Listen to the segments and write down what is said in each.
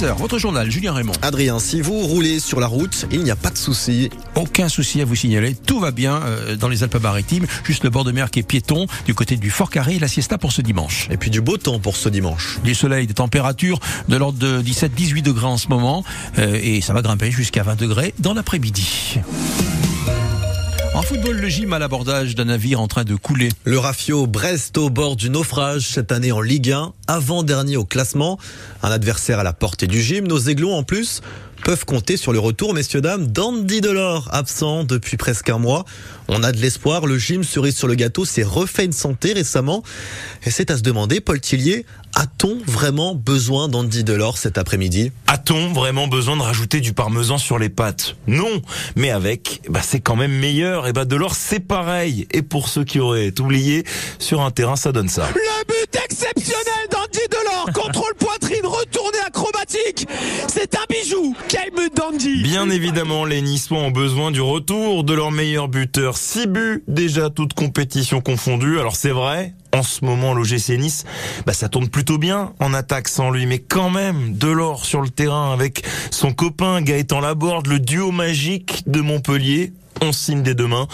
Votre journal, Julien Raymond. Adrien, si vous roulez sur la route, il n'y a pas de souci. Aucun souci à vous signaler. Tout va bien euh, dans les Alpes-Maritimes. Juste le bord de mer qui est piéton du côté du Fort Carré et la siesta pour ce dimanche. Et puis du beau temps pour ce dimanche. Du soleil, des températures de l'ordre de 17-18 degrés en ce moment. euh, et ça va grimper jusqu'à 20 degrés dans l'après-midi. Football, le gym à l'abordage d'un navire en train de couler. Le Rafio Brest au bord du naufrage cette année en Ligue 1, avant-dernier au classement. Un adversaire à la portée du gym. Nos aiglons en plus peuvent compter sur le retour, messieurs, dames, d'Andy Delors, absent depuis presque un mois. On a de l'espoir, le gym cerise sur le gâteau s'est refait une santé récemment. Et c'est à se demander, Paul Tillier, a-t-on vraiment besoin d'Andy Delors cet après-midi? A-t-on vraiment besoin de rajouter du parmesan sur les pâtes? Non, mais avec, bah c'est quand même meilleur. Et bah Delors c'est pareil. Et pour ceux qui auraient oublié, sur un terrain ça donne ça. Le but exceptionnel d'Andy Delors, contrôle poitrine, retourné acrobatique. C'est un Bien évidemment, les Niçois ont besoin du retour de leur meilleur buteur. 6 buts déjà, toutes compétitions confondues. Alors c'est vrai, en ce moment l'OGC Nice, bah ça tourne plutôt bien en attaque sans lui, mais quand même Delors sur le terrain avec son copain Gaëtan Laborde, le duo magique de Montpellier. On signe dès demain.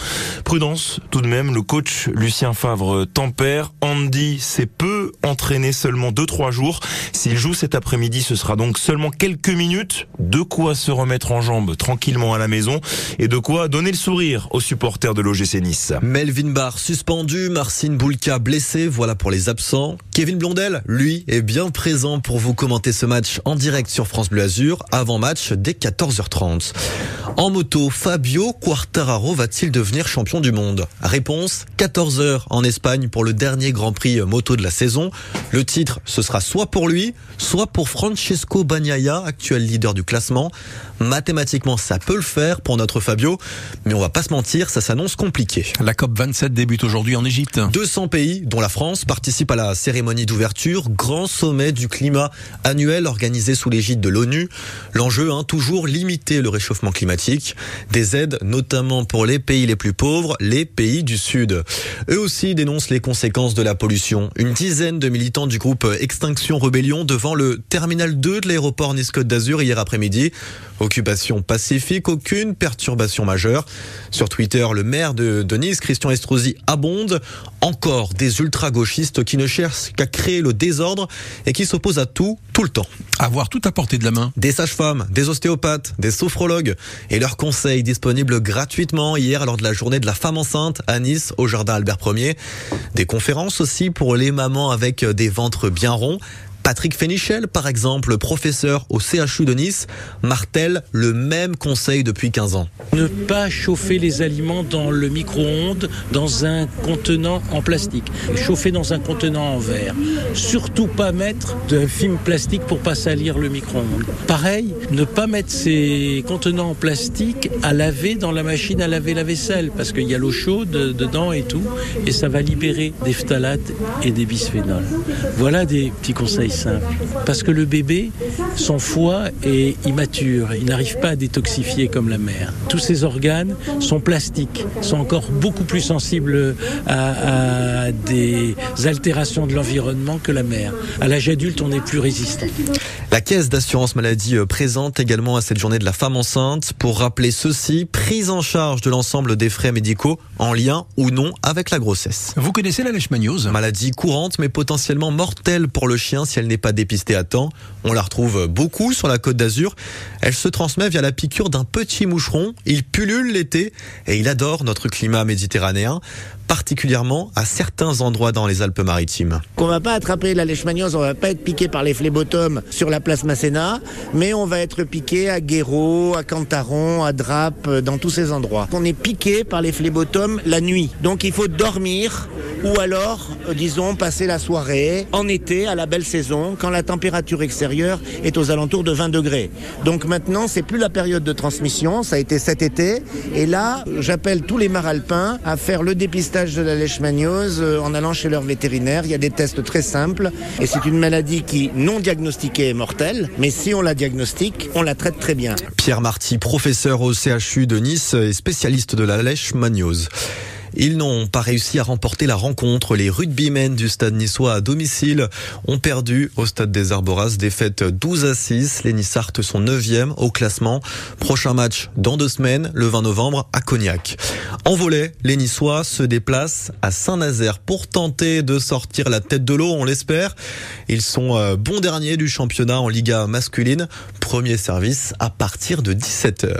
Prudence, tout de même, le coach Lucien Favre tempère. Andy s'est peu entraîné seulement 2-3 jours. S'il joue cet après-midi, ce sera donc seulement quelques minutes. De quoi se remettre en jambes tranquillement à la maison et de quoi donner le sourire aux supporters de l'OGC Nice. Melvin Barr suspendu, Marcin Boulka blessé, voilà pour les absents. Kevin Blondel, lui, est bien présent pour vous commenter ce match en direct sur France Bleu Azur, avant match dès 14h30. En moto, Fabio Quartararo va-t-il devenir champion du monde? Réponse 14h en Espagne pour le dernier Grand Prix moto de la saison. Le titre, ce sera soit pour lui, soit pour Francesco Bagnaia, actuel leader du classement. Mathématiquement, ça peut le faire pour notre Fabio, mais on va pas se mentir, ça s'annonce compliqué. La COP 27 débute aujourd'hui en Égypte. 200 pays, dont la France, participent à la cérémonie d'ouverture, grand sommet du climat annuel organisé sous l'égide de l'ONU. L'enjeu, hein, toujours limiter le réchauffement climatique. Des aides, notamment pour les pays les plus pauvres, les pays du Sud. Eux aussi dénoncent les conséquences de la pollution. Une dizaine de militants du groupe Extinction Rebellion devant le terminal 2 de l'aéroport Nice-Côte d'Azur hier après-midi. Occupation pacifique, aucune perturbation majeure. Sur Twitter, le maire de, de Nice, Christian Estrosi, abonde. Encore des ultra-gauchistes qui ne cherchent qu'à créer le désordre et qui s'opposent à tout, tout le temps. Avoir tout à portée de la main. Des sages-femmes, des ostéopathes, des sophrologues et leurs conseils disponibles gratuitement hier lors de la journée de la femme enceinte à Nice au jardin Albert Ier. Des conférences aussi pour les mamans avec des ventres bien ronds. Patrick Fénichel, par exemple, professeur au CHU de Nice, martèle le même conseil depuis 15 ans. Ne pas chauffer les aliments dans le micro-ondes dans un contenant en plastique. Chauffer dans un contenant en verre. Surtout pas mettre de film plastique pour pas salir le micro-ondes. Pareil, ne pas mettre ces contenants en plastique à laver dans la machine à laver la vaisselle parce qu'il y a l'eau chaude dedans et tout et ça va libérer des phtalates et des bisphénols. Voilà des petits conseils Parce que le bébé, son foie est immature, il n'arrive pas à détoxifier comme la mère. Tous ses organes sont plastiques, sont encore beaucoup plus sensibles à, à des altérations de l'environnement que la mère. À l'âge adulte, on est plus résistant. La caisse d'assurance maladie euh, présente également à cette journée de la femme enceinte pour rappeler ceci, prise en charge de l'ensemble des frais médicaux en lien ou non avec la grossesse. Vous connaissez la leishmaniose Maladie courante mais potentiellement mortelle pour le chien si elle n'est pas dépistée à temps. On la retrouve beaucoup sur la côte d'Azur. Elle se transmet via la piqûre d'un petit moucheron. Il pullule l'été et il adore notre climat méditerranéen particulièrement à certains endroits dans les Alpes-Maritimes. On va pas attraper la leishmaniose, on va pas être piqué par les phlébotomes sur la place Masséna, mais on va être piqué à Guéraud, à Cantaron, à Drape, dans tous ces endroits. On est piqué par les phlébotomes la nuit. Donc il faut dormir ou alors, euh, disons, passer la soirée en été à la belle saison quand la température extérieure est aux alentours de 20 degrés. Donc maintenant, c'est plus la période de transmission, ça a été cet été et là, j'appelle tous les maralpins à faire le dépistage de la leishmaniose euh, en allant chez leur vétérinaire. Il y a des tests très simples et c'est une maladie qui, non diagnostiquée, est mortelle. Mais si on la diagnostique, on la traite très bien. Pierre Marty, professeur au CHU de Nice et spécialiste de la leishmaniose. Ils n'ont pas réussi à remporter la rencontre. Les rugbymen du stade niçois à domicile ont perdu au stade des Arboras. Défaite 12 à 6. Les Nissartes sont 9e au classement. Prochain match dans deux semaines, le 20 novembre à Cognac. En volet, les Niçois se déplacent à Saint-Nazaire pour tenter de sortir la tête de l'eau, on l'espère. Ils sont euh, bons derniers du championnat en Liga masculine. Premier service à partir de 17h.